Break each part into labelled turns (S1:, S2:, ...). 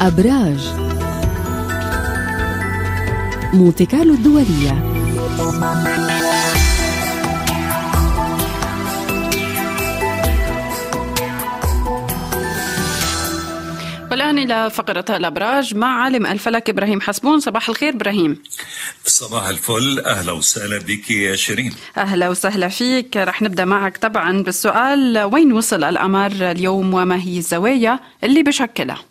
S1: أبراج. مونتي كارلو الدولية.
S2: والآن إلى فقرة الأبراج مع عالم الفلك إبراهيم حسبون. صباح الخير إبراهيم.
S3: صباح الفل. أهلا وسهلا بك يا شيرين.
S2: أهلا وسهلا فيك. رح نبدأ معك طبعا بالسؤال وين وصل القمر اليوم وما هي الزوايا اللي بشكلها؟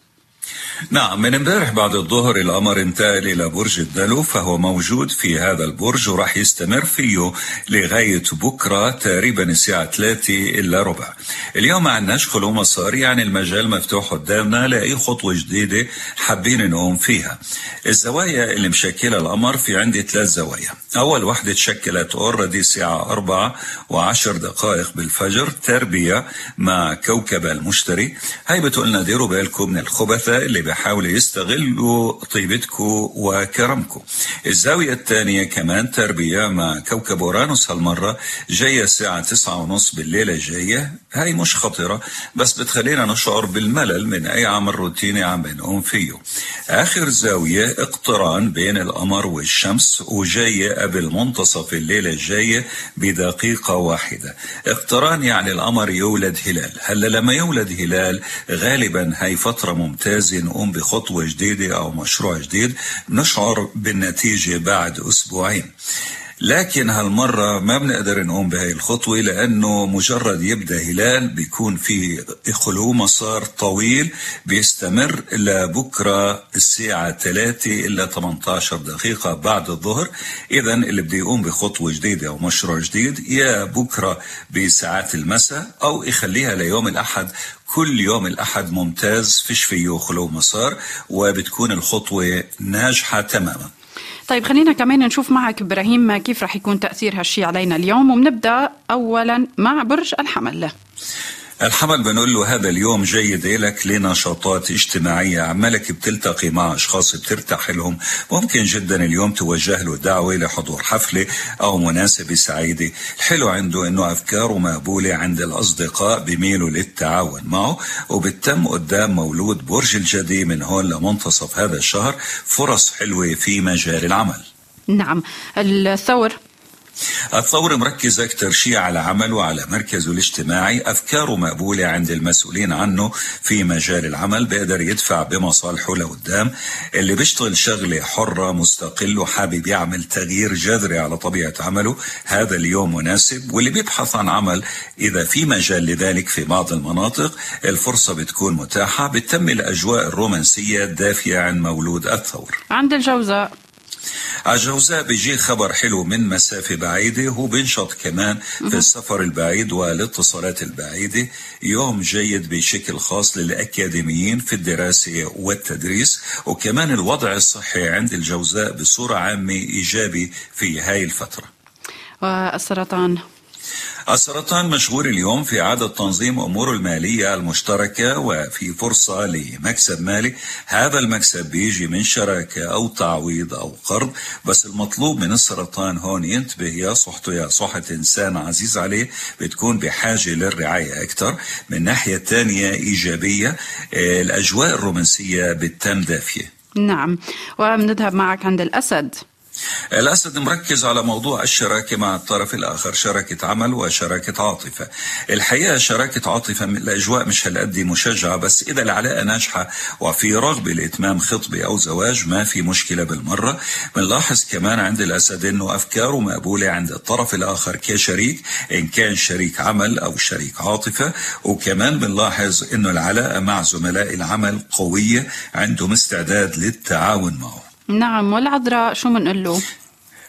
S3: نعم من امبارح بعد الظهر القمر انتقل إلى برج الدلو فهو موجود في هذا البرج وراح يستمر فيه لغاية بكرة تقريبا الساعة 3 إلا ربع. اليوم ما عندناش خلو مسار يعني المجال مفتوح قدامنا لأي خطوة جديدة حابين نقوم فيها. الزوايا اللي مشكلة القمر في عندي ثلاث زوايا. أول وحدة تشكلت اوريدي الساعة 4 و10 دقائق بالفجر تربية مع كوكب المشتري. هاي بتقولنا ديروا بالكم من الخبثاء اللي بيحاولوا يستغلوا طيبتكم وكرمكم. الزاوية الثانية كمان تربية مع كوكب أورانوس هالمرة. جاية الساعة تسعة ونص بالليلة الجاية. هاي مش خطرة بس بتخلينا نشعر بالملل من أي عمل روتيني عم بنقوم فيه. آخر زاوية اقتران بين القمر والشمس وجاية قبل منتصف الليلة الجاية بدقيقة واحدة. اقتران يعني القمر يولد هلال. هلا لما يولد هلال غالبا هاي فترة ممتازة نقوم بخطوة جديدة أو مشروع جديد نشعر بالنتيجة بعد أسبوعين. لكن هالمرة ما بنقدر نقوم بهاي الخطوة لأنه مجرد يبدأ هلال بيكون في خلو مسار طويل بيستمر لبكرة الساعة 3 إلى 18 دقيقة بعد الظهر. إذا اللي بده يقوم بخطوة جديدة أو مشروع جديد يا بكرة بساعات المساء أو يخليها ليوم الأحد. كل يوم الأحد ممتاز فيش فيه خلو مسار وبتكون الخطوة ناجحة تماما.
S2: طيب خلينا كمان نشوف معك إبراهيم كيف رح يكون تاثير هالشيء علينا اليوم وبنبدأ اولا مع برج الحمل.
S3: الحمل بنقول له هذا اليوم جيد لك لنشاطات اجتماعية عمالك بتلتقي مع أشخاص بترتاح لهم ممكن جدا اليوم توجه له دعوة لحضور حفلة أو مناسبة سعيدة. الحلو عنده أنه أفكاره مقبولة عند الأصدقاء بميلوا للتعاون معه. وبتم قدام مولود برج الجدي من هون لمنتصف هذا الشهر فرص حلوة في مجال العمل.
S2: نعم. الثور
S3: الثور مركز أكثر شيء على عمله وعلى مركزه الاجتماعي. أفكاره مقبولة عند المسؤولين عنه في مجال العمل بيقدر يدفع بمصالحه لقدام. اللي بيشتغل شغلة حرة مستقل وحابب يعمل تغيير جذري على طبيعة عمله هذا اليوم مناسب. واللي بيبحث عن عمل إذا في مجال لذلك في بعض المناطق الفرصة بتكون متاحة. بتتم الأجواء الرومانسية الدافية عن مولود الثور.
S2: عند الجوزاء.
S3: الجوزاء بيجي خبر حلو من مسافة بعيدة هو بينشط كمان في السفر البعيد والاتصالات البعيدة. يوم جيد بشكل خاص للأكاديميين في الدراسة والتدريس. وكمان الوضع الصحي عند الجوزاء بصورة عامة إيجابي في هاي الفترة.
S2: والسرطان
S3: السرطان مشغول اليوم في إعادة تنظيم أموره المالية المشتركة وفي فرصة لمكسب مالي. هذا المكسب بيجي من شراكة أو تعويض أو قرض بس المطلوب من السرطان هون ينتبه يا صحته يا صحة إنسان عزيز عليه بتكون بحاجة للرعاية أكثر من ناحية تانية إيجابية الأجواء الرومانسية بتتم دافية
S2: نعم. وبنذهب معك عند الأسد.
S3: الأسد مركز على موضوع الشراكة مع الطرف الآخر شراكة عمل وشراكة عاطفة. الحقيقة شراكة عاطفة الأجواء مش هالقد مشجعة بس إذا العلاقة ناجحة وفي رغبة لإتمام خطبة أو زواج ما في مشكلة بالمرة. بنلاحظ كمان عند الأسد أنه أفكاره مقبولة عند الطرف الآخر كشريك إن كان شريك عمل أو شريك عاطفة. وكمان بنلاحظ أنه العلاقة مع زملاء العمل قوية عندهم استعداد للتعاون معه
S2: نعم والعذراء شو بنقول له؟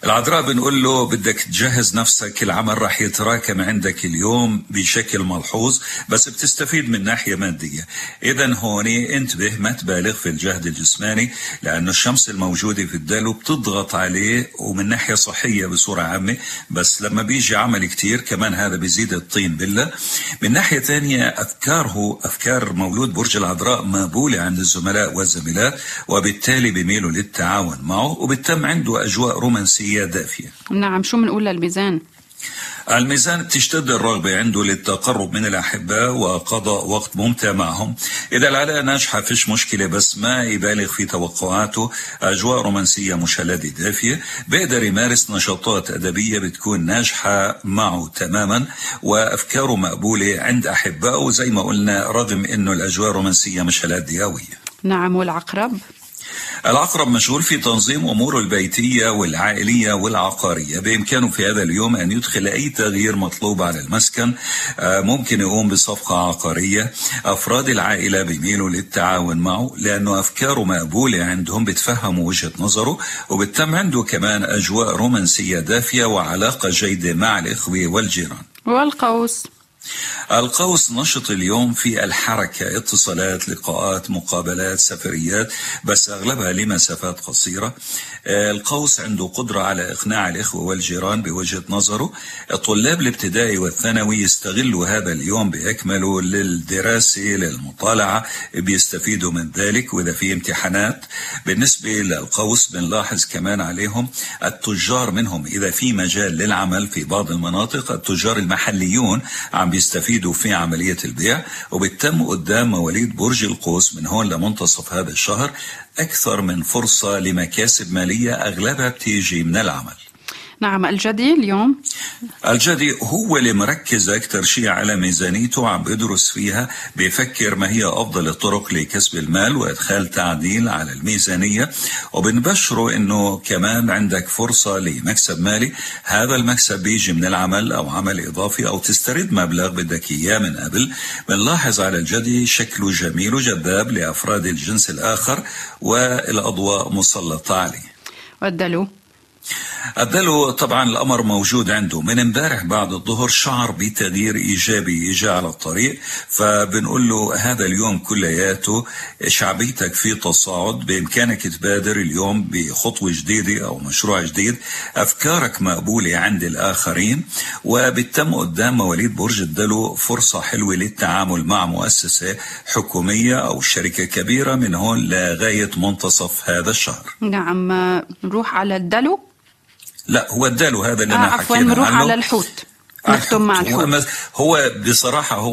S3: العذراء بنقول له بدك تجهز نفسك العمل رح يتراكم عندك اليوم بشكل ملحوظ بس بتستفيد من ناحية مادية. إذا هون انتبه ما تبالغ في الجهد الجسماني لأنه الشمس الموجودة في الدلو بتضغط عليه ومن ناحية صحية بصورة عامة بس لما بيجي عمل كتير كمان هذا بيزيد الطين بلة. من ناحية ثانية أفكاره أفكار مولود برج العذراء مقبولة عند الزملاء والزميلات وبالتالي بيميلوا للتعاون معه وبتم عنده أجواء رومانسية دافية.
S2: نعم شو بنقول للميزان؟
S3: الميزان بتشتد الرغبة عنده للتقرب من الأحباء وقضاء وقت ممتع معهم. إذا العلاقة ناجحة فيش مشكلة بس ما يبالغ في توقعاته. أجواء رومانسية مشلدة دافية. بيقدر يمارس نشاطات أدبية بتكون ناجحة معه تماما. وأفكاره مقبولة عند أحبائه زي ما قلنا رغم أنه الأجواء الرومانسية مش دياوية.
S2: نعم والعقرب.
S3: العقرب مشغول في تنظيم أموره البيتية والعائلية والعقارية. بإمكانه في هذا اليوم أن يدخل أي تغيير مطلوب على المسكن آه، ممكن يقوم بصفقة عقارية. أفراد العائلة بيميلوا للتعاون معه لأنه أفكاره مقبولة عندهم بتفهموا وجهة نظره وبتم عنده كمان أجواء رومانسية دافية وعلاقة جيدة مع الإخوة والجيران.
S2: والقوس.
S3: القوس نشط اليوم في الحركة اتصالات لقاءات مقابلات سفريات بس أغلبها لمسافات قصيرة. القوس عنده قدرة على إقناع الإخوة والجيران بوجهة نظره. الطلاب الابتدائي والثانوي يستغلوا هذا اليوم بأكمله للدراسة للمطالعة بيستفيدوا من ذلك وإذا في امتحانات. بالنسبة للقوس بنلاحظ كمان عليهم التجار منهم. إذا في مجال للعمل في بعض المناطق التجار المحليون عم بيستفيدوا في عملية البيع. وبتم قدام مواليد برج القوس من هون لمنتصف هذا الشهر أكثر من فرصة لمكاسب مالية أغلبها بتيجي من العمل.
S2: نعم الجدي اليوم.
S3: الجدي هو اللي مركز أكثر شيء على ميزانيته عم بدرس فيها. بيفكر ما هي أفضل الطرق لكسب المال وإدخال تعديل على الميزانية. وبنبشره أنه كمان عندك فرصة لمكسب مالي. هذا المكسب بيجي من العمل أو عمل إضافي أو تسترد مبلغ بدك إياه من قبل. بنلاحظ على الجدي شكله جميل وجذاب لأفراد الجنس الآخر والأضواء مسلطة عليه.
S2: والدلو
S3: الدلو طبعا الأمر موجود عنده. من امبارح بعد الظهر شعر بتغيير إيجابي يجي على الطريق فبنقول له هذا اليوم كلياته. شعبيتك في تصاعد بإمكانك تبادر اليوم بخطوة جديدة أو مشروع جديد. أفكارك مقبولة عند الآخرين وبتم قدام مواليد برج الدلو فرصة حلوة للتعامل مع مؤسسة حكومية أو شركة كبيرة من هون لغاية منتصف هذا الشهر.
S2: نعم نروح على الدلو.
S3: لا هو الدلو هذا اللي
S2: آه
S3: أنا
S2: عفوا
S3: حكينا
S2: نروح
S3: عنه.
S2: على الحوت. نختم مع
S3: هو, مز- هو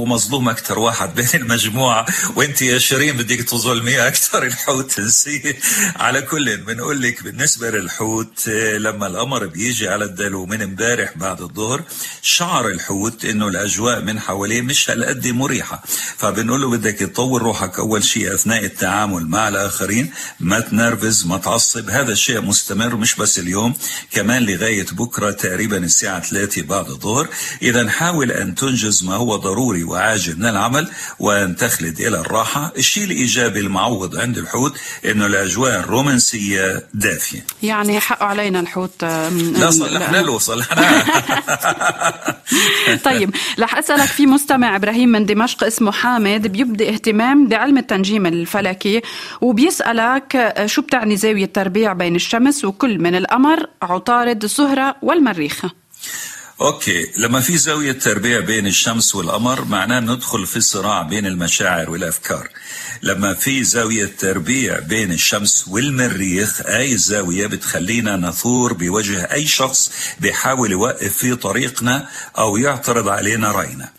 S3: مظلوم أكثر واحد بين المجموعة وأنت يا شيرين بدك تظلميه أكثر الحوت تنسيه على كل بنقول لك بالنسبة للحوت لما القمر بيجي على الدلو من امبارح بعد الظهر شعر الحوت إنه الأجواء من حواليه مش هالقد مريحة. فبنقول له بدك تطور روحك أول شيء أثناء التعامل مع الآخرين ما تنرفز ما تعصب. هذا الشيء مستمر مش بس اليوم كمان لغاية بكرة تقريبا الساعة 3 بعد الظهر. إذا حاول أن تنجز ما هو ضروري وعاجل من العمل وأن تخلد إلى الراحة. الشيء الإيجابي المعوض عند الحوت إنه الأجواء الرومانسية دافية.
S2: يعني حقه علينا الحوت
S3: لا صلحنا له صلحنا
S2: طيب رح أسألك في مستمع إبراهيم من دمشق اسمه حامد بيبدي اهتمام بعلم التنجيم الفلكي وبيسألك آه، شو بتعني زاوية تربيع بين الشمس وكل من القمر؟ عطارد الزهره والمريخ.
S3: أوكي. لما في زاوية تربيع بين الشمس والقمر معناه ندخل في صراع بين المشاعر والأفكار. لما في زاوية تربيع بين الشمس والمريخ أي الزاوية بتخلينا نثور بوجه أي شخص بيحاول يوقف في طريقنا أو يعترض علينا رأينا.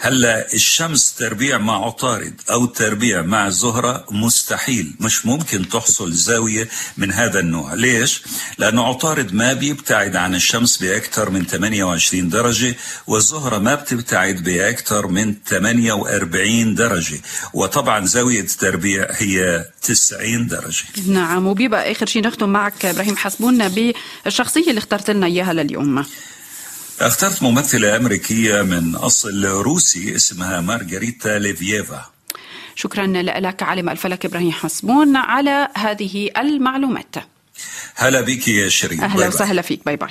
S3: هلا الشمس تربيع مع عطارد أو تربيع مع الزهرة مستحيل. مش ممكن تحصل زاوية من هذا النوع. ليش؟ لأنه عطارد ما بيبتعد عن الشمس بأكثر من 28 درجة والزهرة ما بتبتعد بأكثر من 48 درجة. وطبعا زاوية التربيع هي 90 درجة.
S2: نعم وبيبقى آخر شيء نختم معك إبراهيم حسبون بالشخصية اللي اخترت لنا إياها لليوم.
S3: اخترت ممثلة أمريكية من أصل روسي اسمها مارغريتا ليفييفا.
S2: شكرا لك عالم الفلك إبراهيم حسبون على هذه المعلومات.
S3: هلا بك يا شيرين bye.
S2: وسهلا فيك. bye bye.